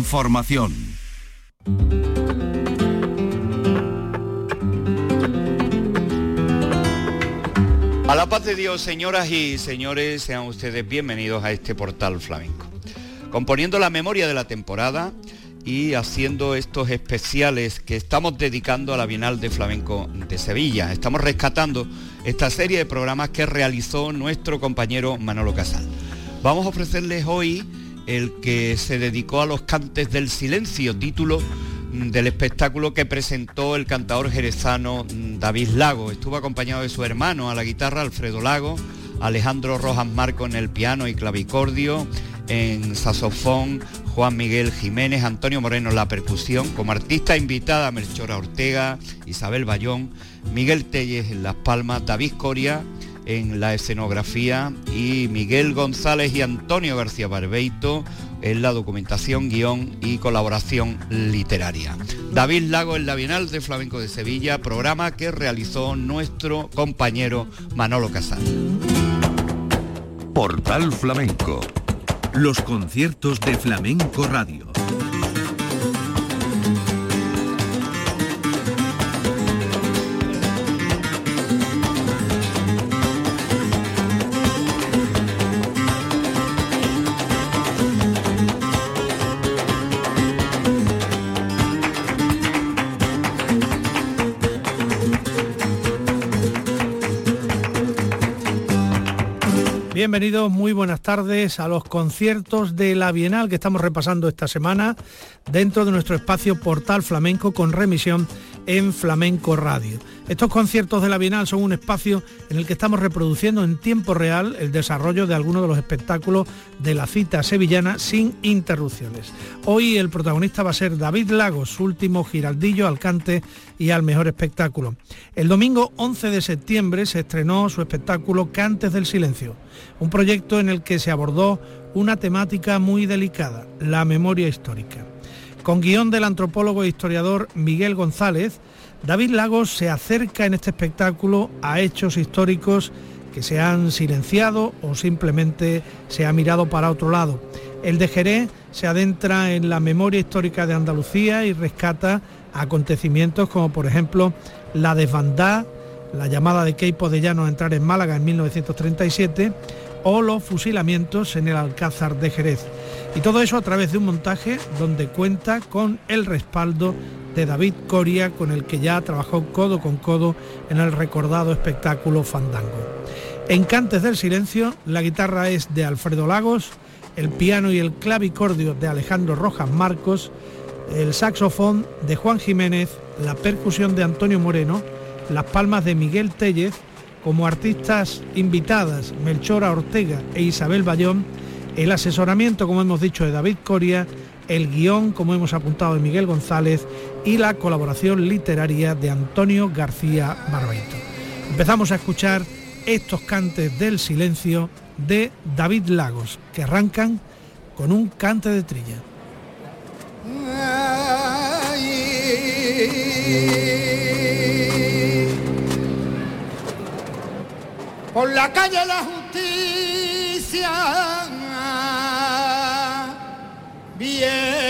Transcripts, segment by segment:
Información. A la paz de Dios, señoras y señores, sean ustedes bienvenidos a este portal flamenco. Componiendo la memoria de la temporada y haciendo estos especiales que estamos dedicando a la Bienal de Flamenco de Sevilla. Estamos rescatando esta serie de programas que realizó nuestro compañero Manolo Casal. Vamos a ofrecerles hoy el que se dedicó a los cantes del silencio, título del espectáculo que presentó el cantador jerezano David Lago. Estuvo acompañado de su hermano a la guitarra Alfredo Lago, Alejandro Rojas Marco en el piano y clavicordio, en saxofón Juan Miguel Jiménez, Antonio Moreno en la percusión, como artista invitada Melchora Ortega, Isabel Bayón, Miguel Telles en las palmas, David Coria en la escenografía y Miguel González y Antonio García Barbeito en la documentación, guion y colaboración literaria. David Lago en la Bienal de Flamenco de Sevilla, programa que realizó nuestro compañero Manolo Casal. Portal Flamenco. Los conciertos de Flamenco Radio. Bienvenidos, muy buenas tardes a los conciertos de la Bienal que estamos repasando esta semana dentro de nuestro espacio Portal Flamenco con remisión en Flamenco Radio. Estos conciertos de la Bienal son un espacio en el que estamos reproduciendo en tiempo real el desarrollo de algunos de los espectáculos de la cita sevillana sin interrupciones. Hoy el protagonista va a ser David Lagos, su último giraldillo al cante y al mejor espectáculo. El domingo 11 de septiembre se estrenó su espectáculo Cantes del Silencio, un proyecto en el que se abordó una temática muy delicada, la memoria histórica. Con guion del antropólogo e historiador Miguel González, David Lagos se acerca en este espectáculo a hechos históricos que se han silenciado o simplemente se ha mirado para otro lado. El de Jerez se adentra en la memoria histórica de Andalucía y rescata acontecimientos como por ejemplo la desbandada, la llamada de Keipo de Llano a entrar en Málaga en 1937 o los fusilamientos en el Alcázar de Jerez. Y todo eso a través de un montaje donde cuenta con el respaldo de David Coria, con el que ya trabajó codo con codo en el recordado espectáculo Fandango. En Cantes del Silencio, la guitarra es de Alfredo Lagos, el piano y el clavicordio de Alejandro Rojas Marcos, el saxofón de Juan Jiménez, la percusión de Antonio Moreno, las palmas de Miguel Tellez, como artistas invitadas Melchora Ortega e Isabel Bayón, el asesoramiento, como hemos dicho, de David Coria, el guion, como hemos apuntado, de Miguel González y la colaboración literaria de Antonio García Barbeito. Empezamos a escuchar estos cantes del silencio de David Lagos, que arrancan con un cante de trilla. Por la calle la justicia yeah.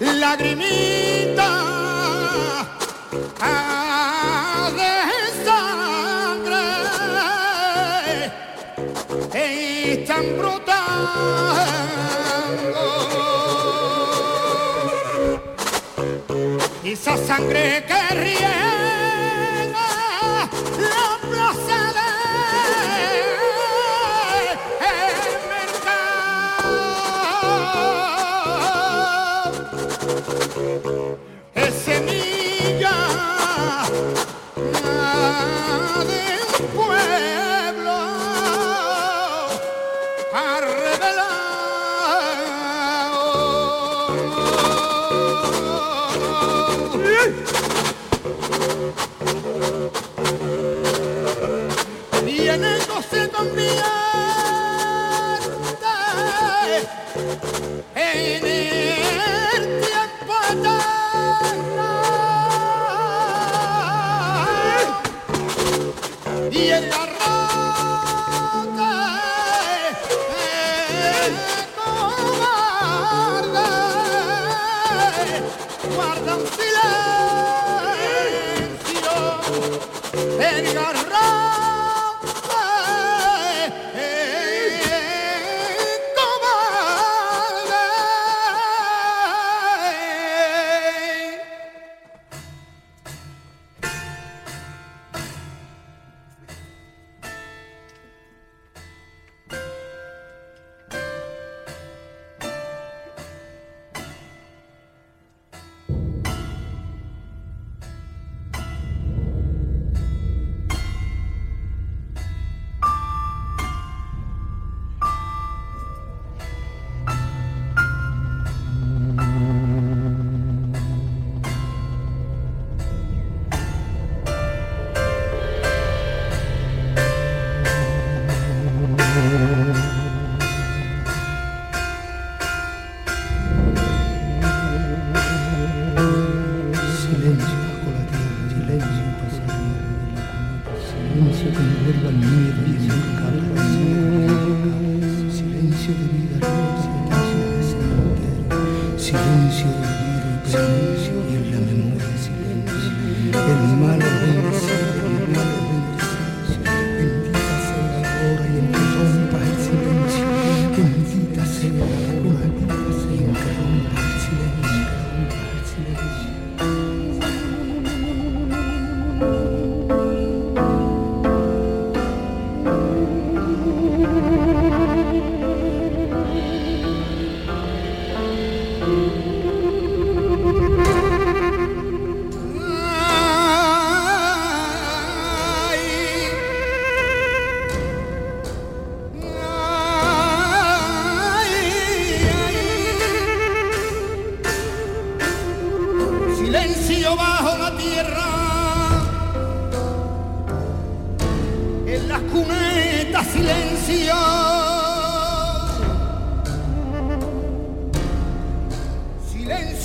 lagrimita de sangre están brotando esa sangre que ríe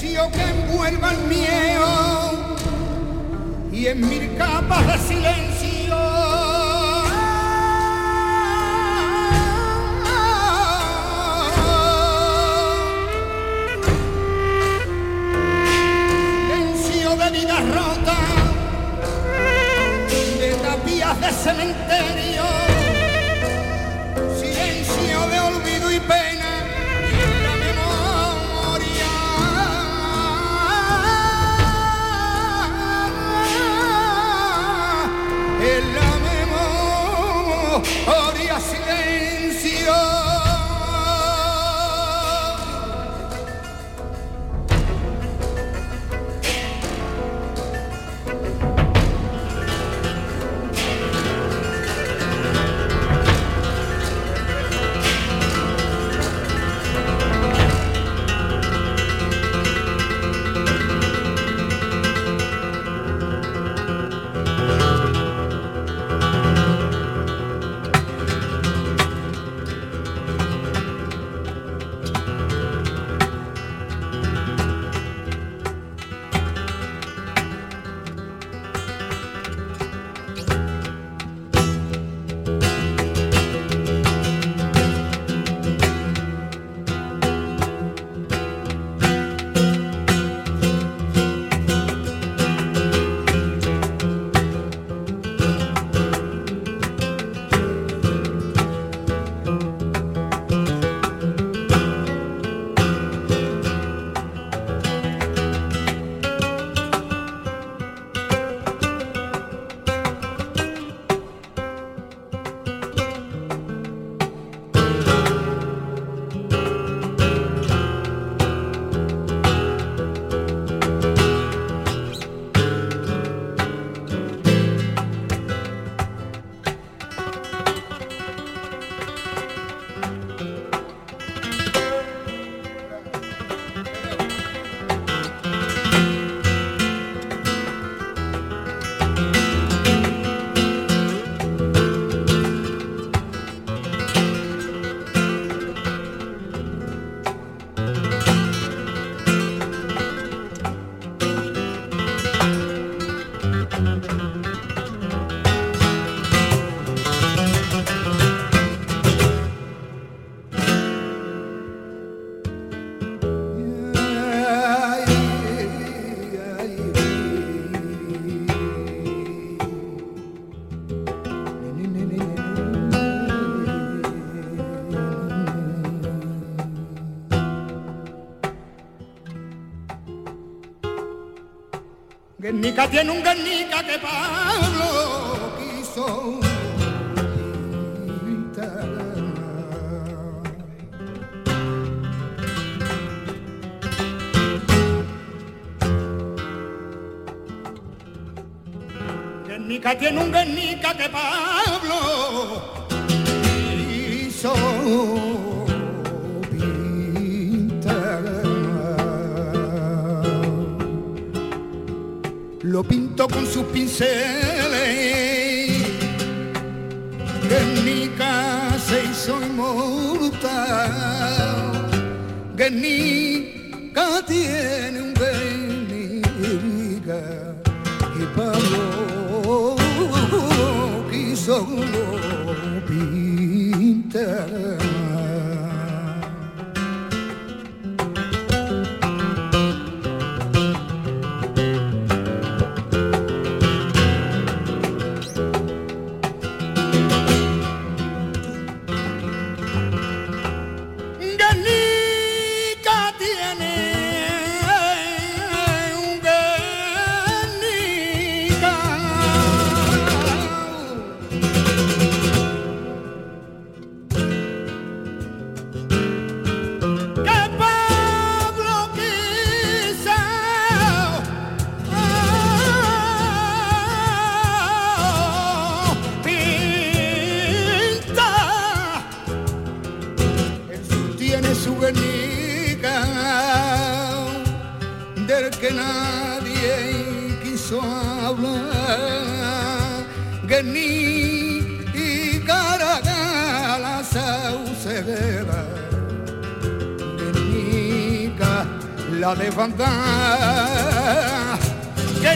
silencio que envuelva el mío y en mil capas de silencio. Silencio de vidas rotas de tapías de cementerio. Guernica tiene un Guernica que Pablo quiso Guernica tiene un Guernica que Pablo lo pinto con sus pinceles. Guernica se hizo inmortal. Guernica tiene un Guernica y Pablo quiso pintar. levantar. Que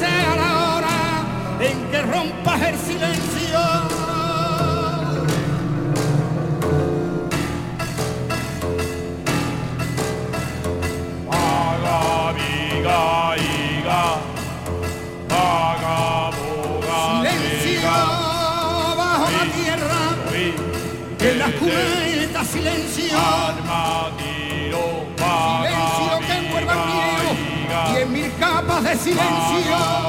sea la en que rompas el silencio. silencio.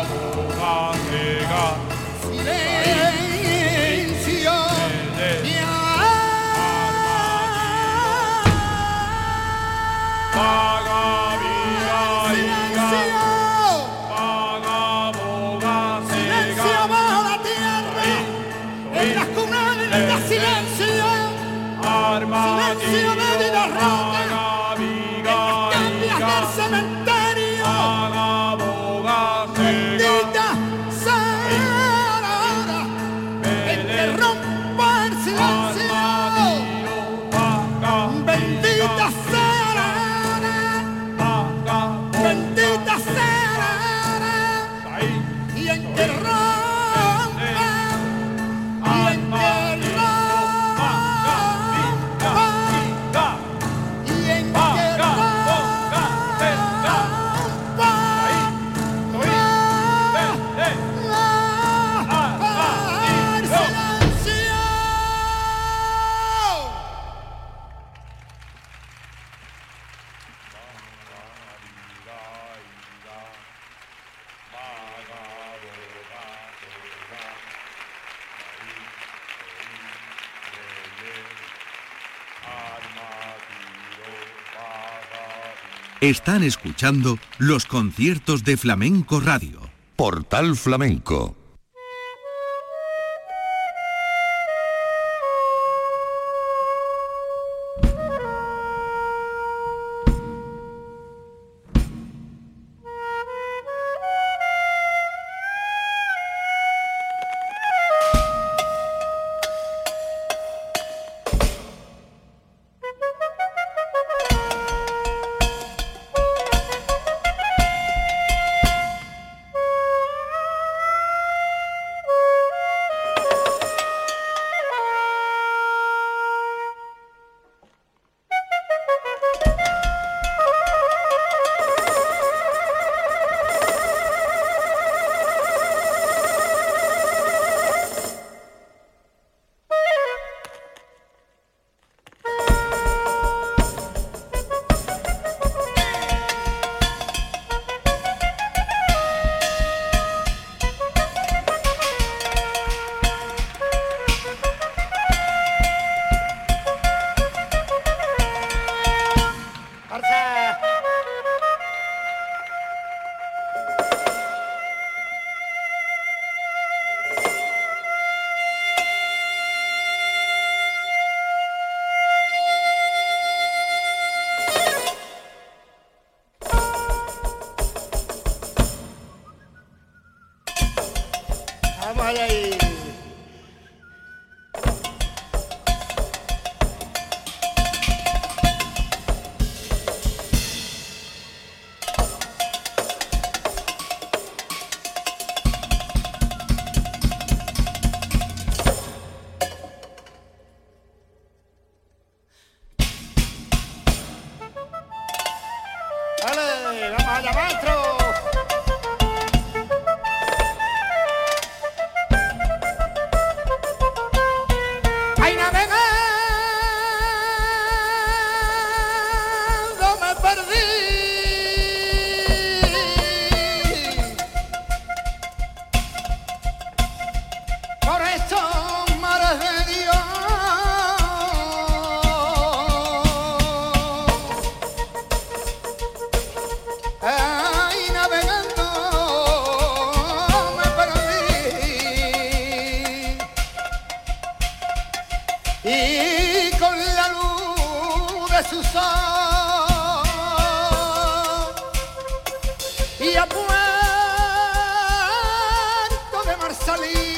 Están escuchando los conciertos de Flamenco Radio. Portal Flamenco Y a Puerto de Marsalí.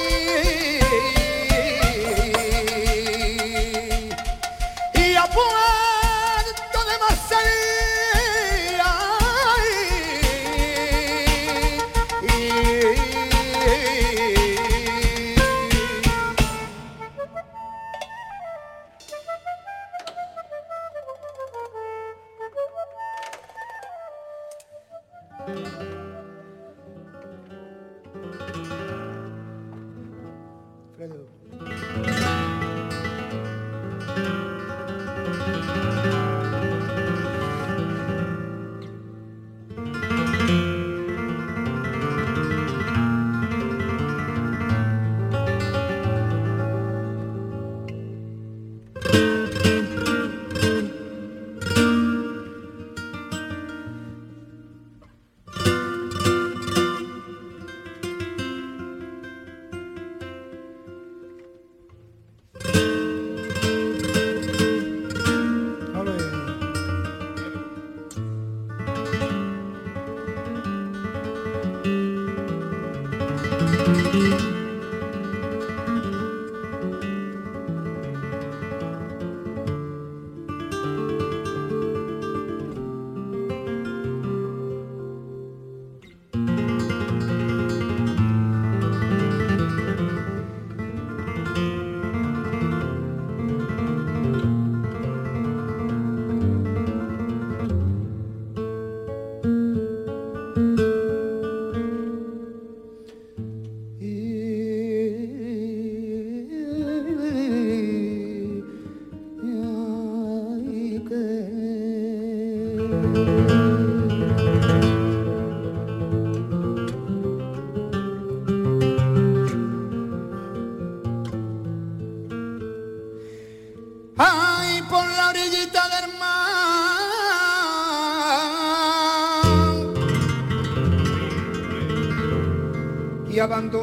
Mar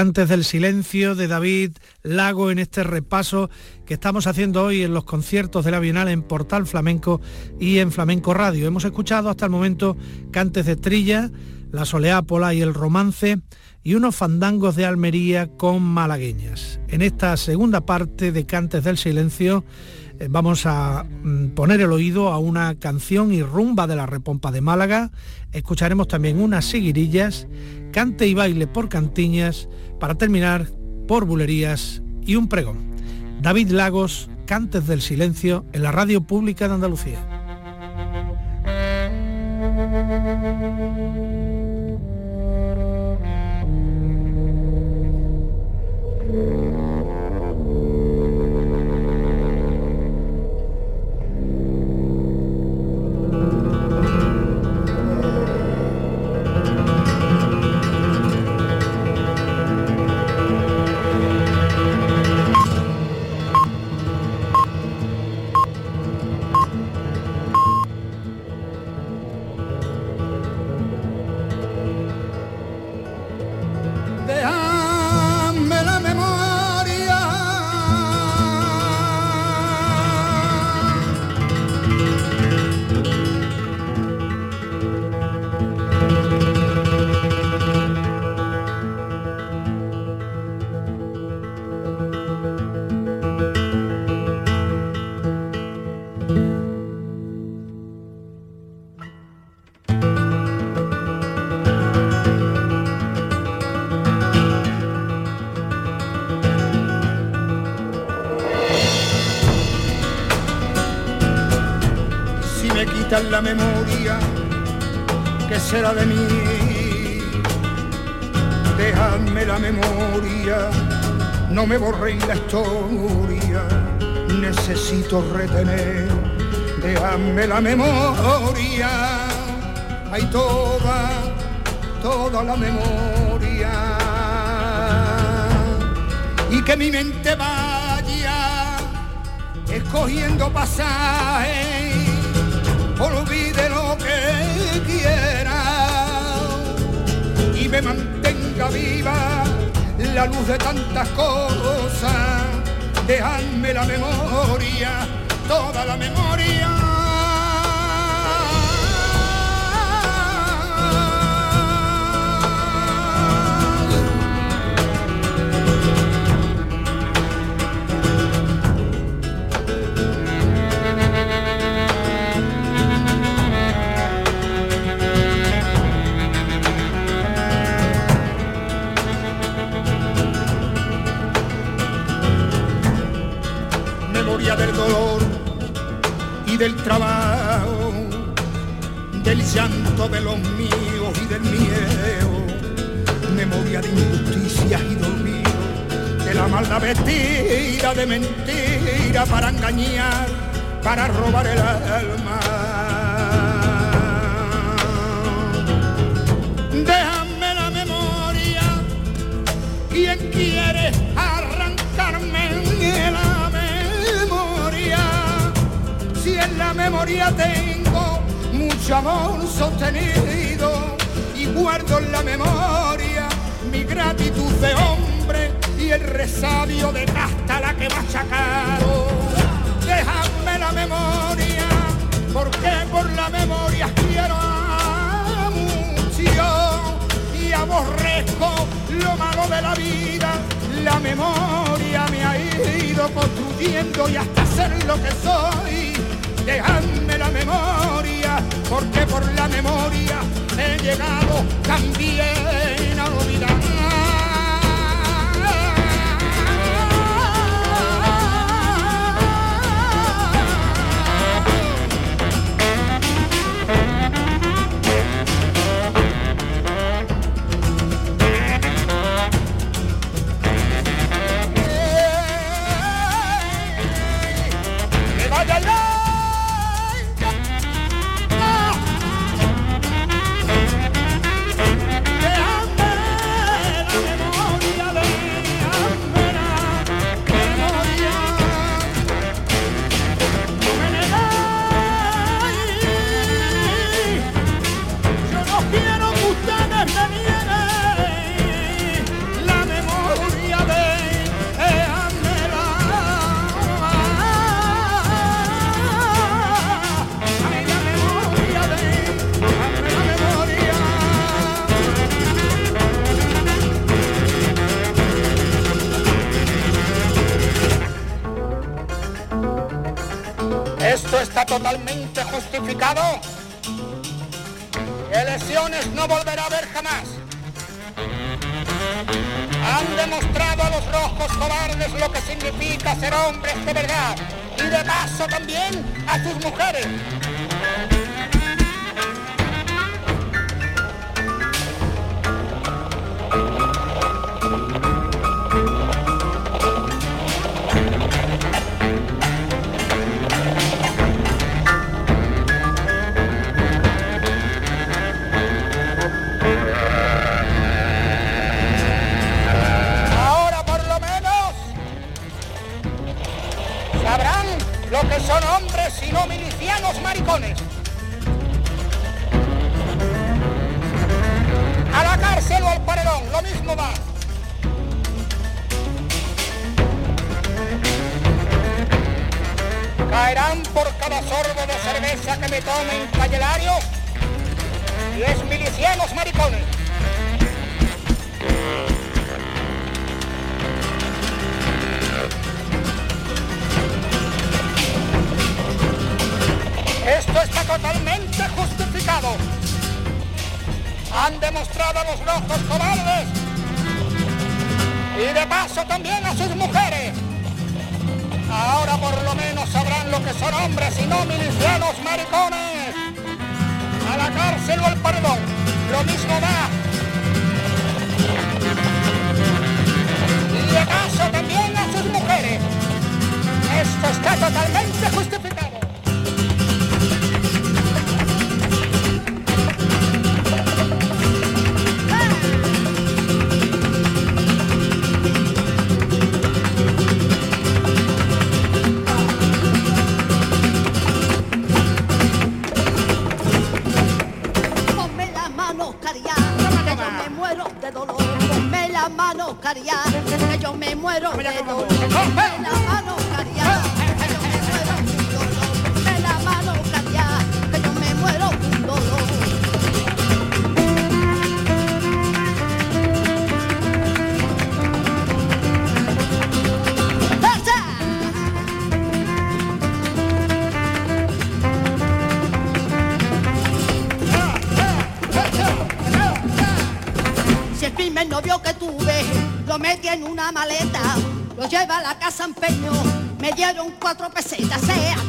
Cantes del Silencio de David Lago en este repaso que estamos haciendo hoy en los conciertos de la Bienal en Portal Flamenco y en Flamenco Radio. Hemos escuchado hasta el momento Cantes de Trilla, La Soleápola y el Romance y unos fandangos de Almería con malagueñas. En esta segunda parte de Cantes del Silencio eh, vamos a mm, poner el oído a una canción y rumba de la Repompa de Málaga. Escucharemos también unas seguirillas, cante y baile por cantiñas, para terminar por bulerías y un pregón. David Lagos, Cantes del Silencio, en la Radio Pública de Andalucía. La memoria, ¿qué será de mí? Dejadme la memoria, no me borréis la historia, necesito retener, dejadme la memoria, hay toda, toda la memoria, y que mi mente vaya escogiendo pasajes, quiera y me mantenga viva la luz de tantas cosas, dejadme la memoria, toda la memoria. Del trabajo, del llanto de los míos y del miedo, memoria de injusticias y dormido, de la maldad vestida de mentira para engañar, para robar el alma. Déjame la memoria, quien quiere la memoria tengo mucho amor sostenido y guardo en la memoria mi gratitud de hombre y el resabio de casta la que achacado. Déjame la memoria, porque por la memoria quiero mucho y aborrezco lo malo de la vida. La memoria me ha ido construyendo y hasta ser lo que soy. Dejadme la memoria, porque por la memoria he llegado también a olvidar. No volverá a haber jamás. Han demostrado a los rojos cobardes lo que significa ser hombres de verdad. Y de paso también a sus mujeres. Y de paso también a sus mujeres. Ahora por lo menos sabrán lo que son hombres y no milicianos maricones. A la cárcel o al paredón, lo mismo da. Y de paso también a sus mujeres. Esto está totalmente justificado. Caria, que yo me muero de dolor. Metí en una maleta, lo lleva a la casa empeño, me dieron cuatro pesetas, sea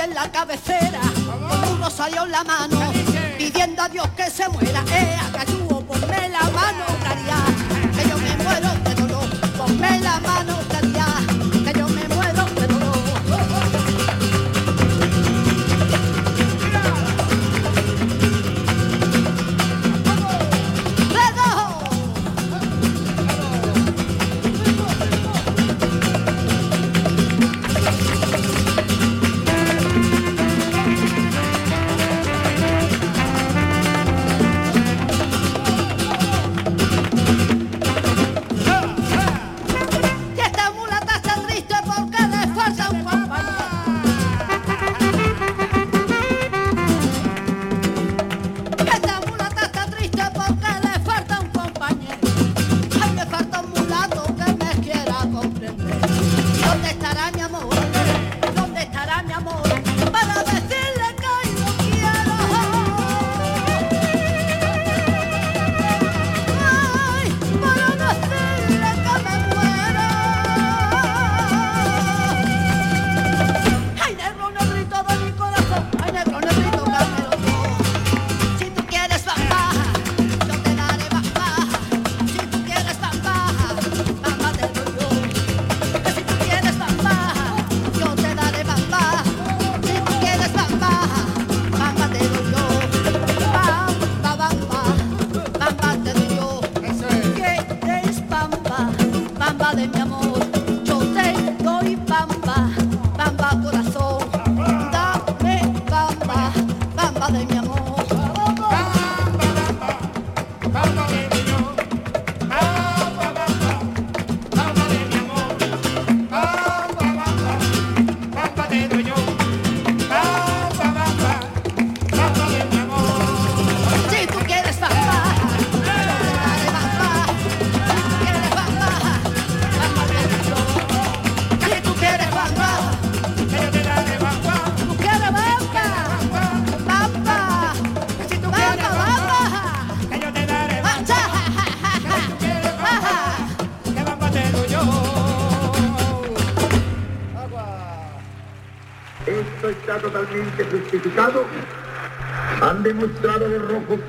en la cabecera, uno salió en la mano, pidiendo a Dios que se muera. Eh, acayúo, ponme la mano, María, que yo me muero de dolor, ponme la mano,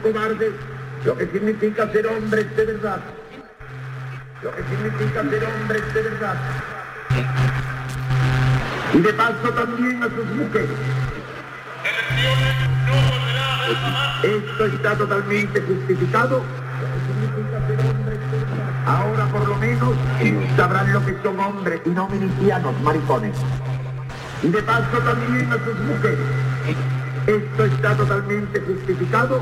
cobardes, lo que significa ser hombres de verdad. Lo que significa ser hombres de verdad. Y de paso también a sus mujeres. Esto está totalmente justificado. Ahora por lo menos sabrán lo que son hombres y no milicianos, maricones. Y de paso también a sus mujeres. Esto está totalmente justificado.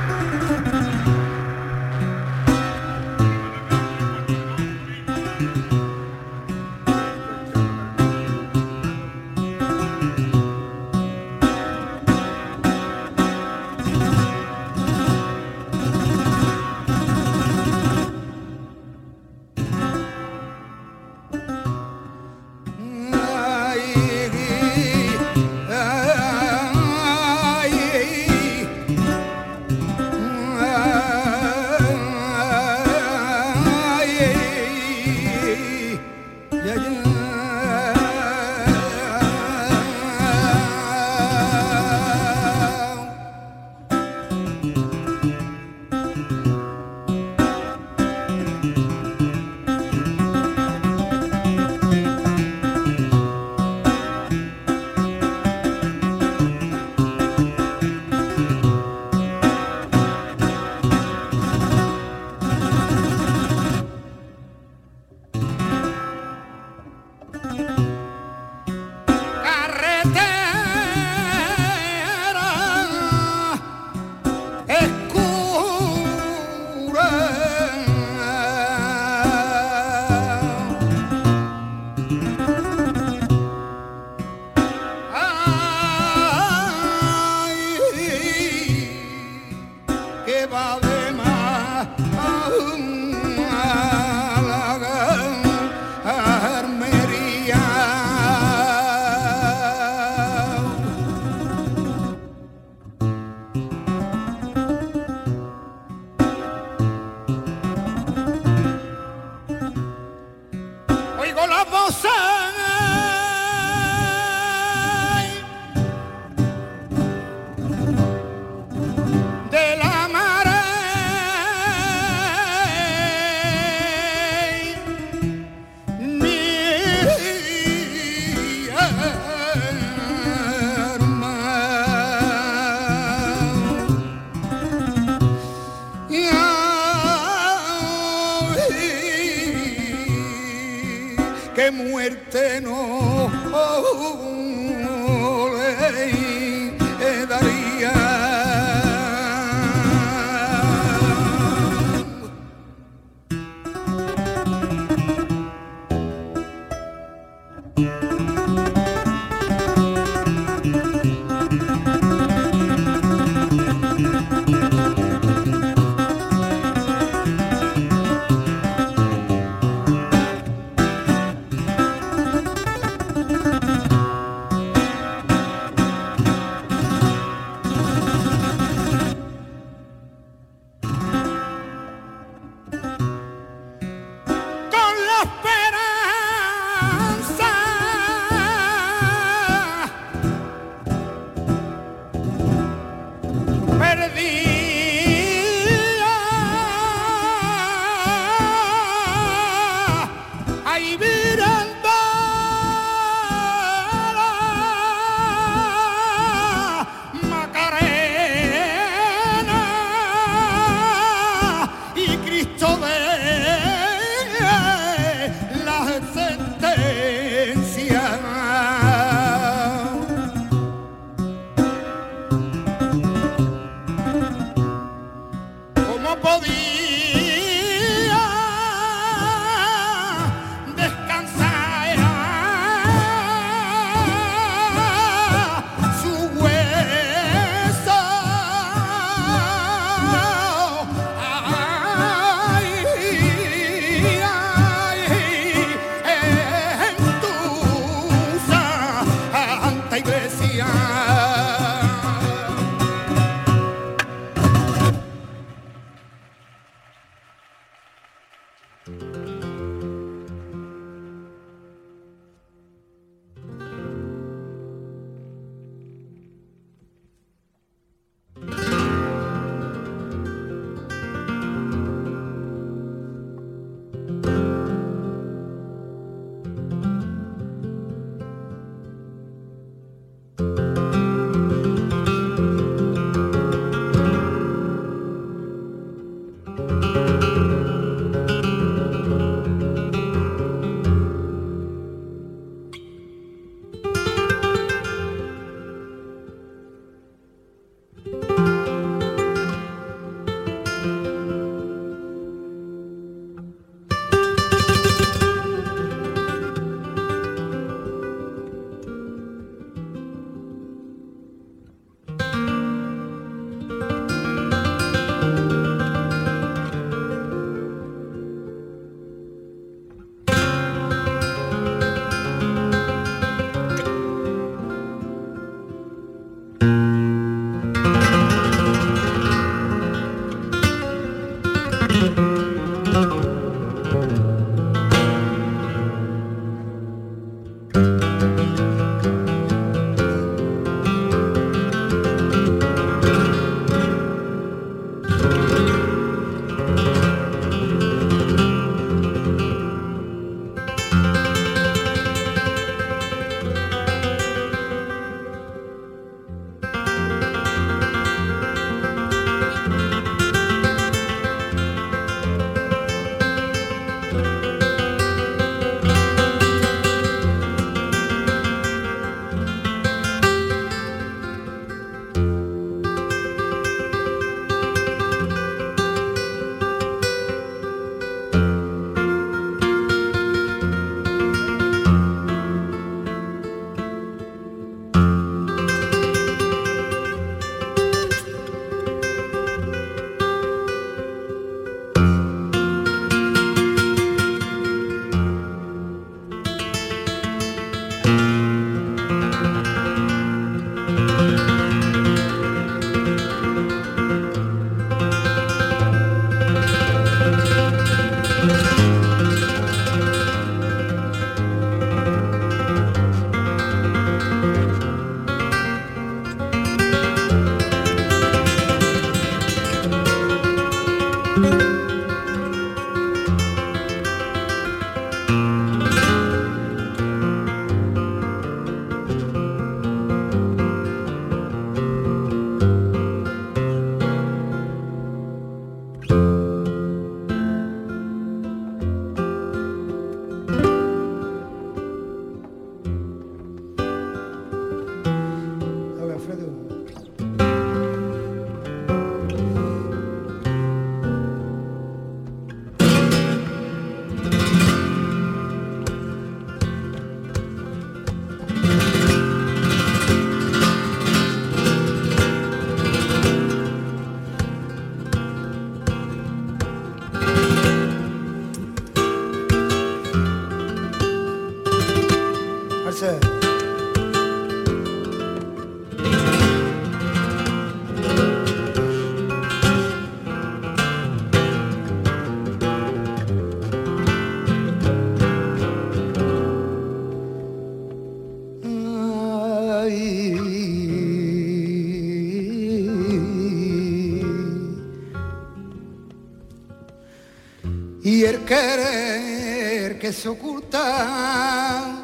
querer que se oculta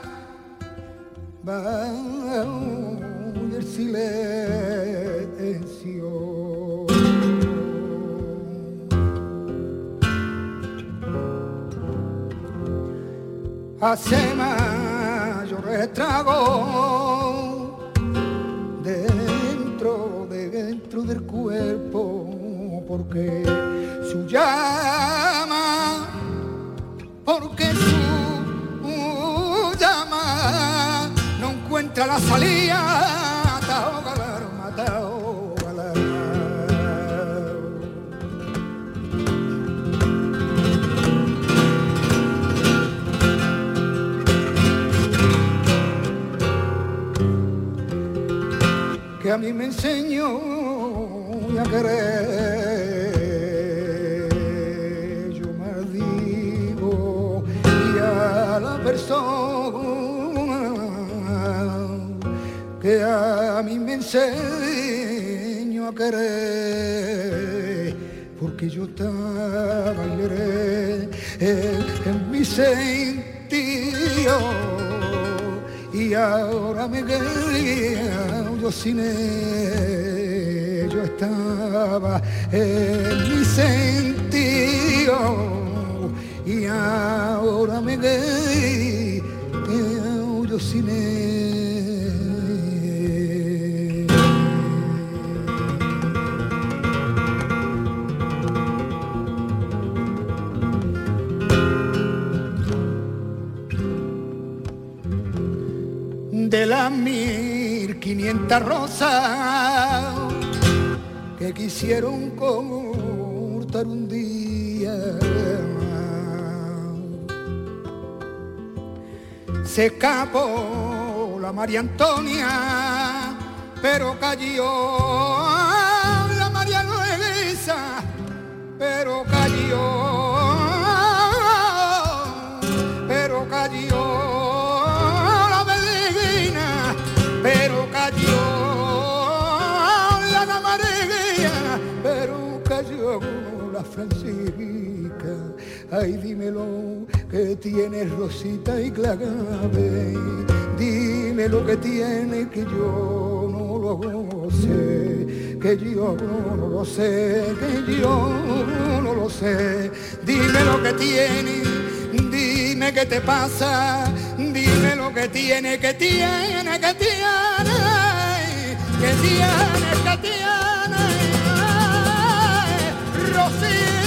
va el silencio. Hace mayor estrago dentro, dentro del cuerpo, porque su llama, porque su llama no encuentra la salida. Que a mí me enseñó a querer. A mí me enseñó a querer. Porque yo estaba alegre en, mi sentido y ahora me quería yo sin él, yo estaba en mi sentido y ahora me quería yo sin él. De las mil quinientas rosas que quisieron cortar un día. Se escapó la María Antonia, pero cayó la María Luisa, pero cayó, Francisca. Ay, dímelo que tiene Rosita y Clave, dime lo que tiene que yo no lo sé, que yo no lo sé, que yo no lo sé, dime lo que tiene, dime qué te pasa, dime lo que tiene, que tiene, que tiene, que tiene, que tiene, Rosita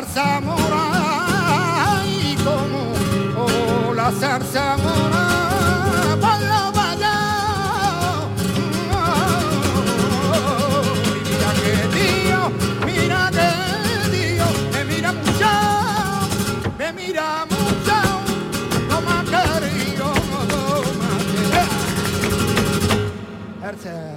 zarza mora y como oh, la zarza mora los vallados. Y mira que Dios, mira que Dios me mira mucho, me mira mucho, no me ha querido, no querido.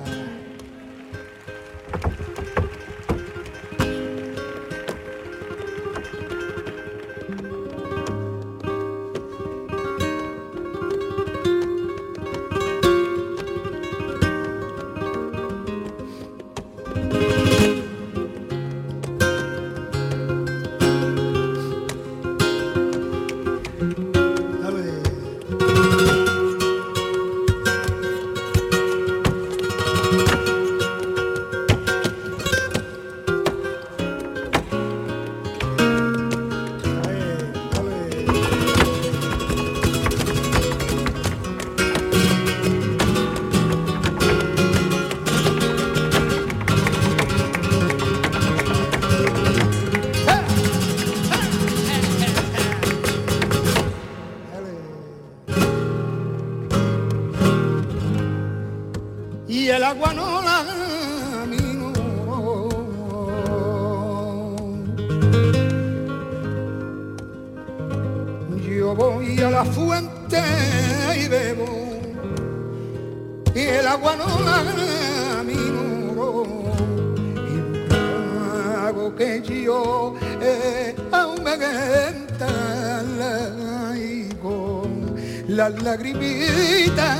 Las lagrimitas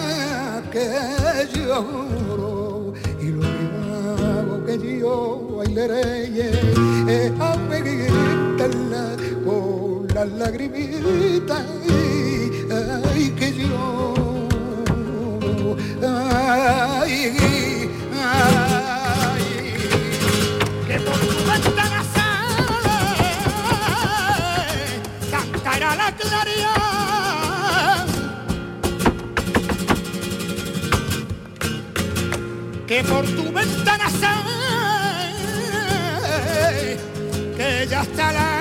que lloro y lo que hago que yo bailaré eh, aún me con las lagrimitas ay, que yo ay, ay, que por tu ventana sale que ya está la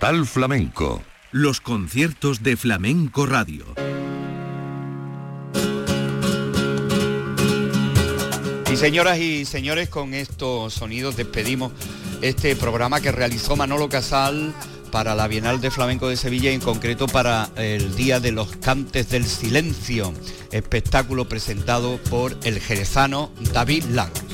Portal Flamenco. Los conciertos de Flamenco Radio. Y señoras y señores, con estos sonidos despedimos este programa que realizó Manolo Casal para la Bienal de Flamenco de Sevilla y en concreto para el Día de los Cantes del Silencio, espectáculo presentado por el jerezano David Lang.